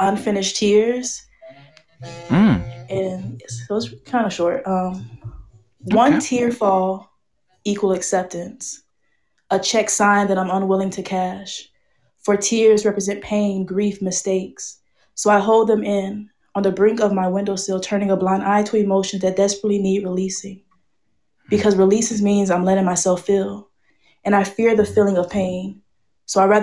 unfinished tears. Mm. And so it's kind of short. Um, one tear fall equal acceptance. A check sign that I'm unwilling to cash. For tears represent pain, grief, mistakes. So I hold them in on the brink of my windowsill, turning a blind eye to emotions that desperately need releasing. Because releases means I'm letting myself feel. And I fear the feeling of pain. So I rather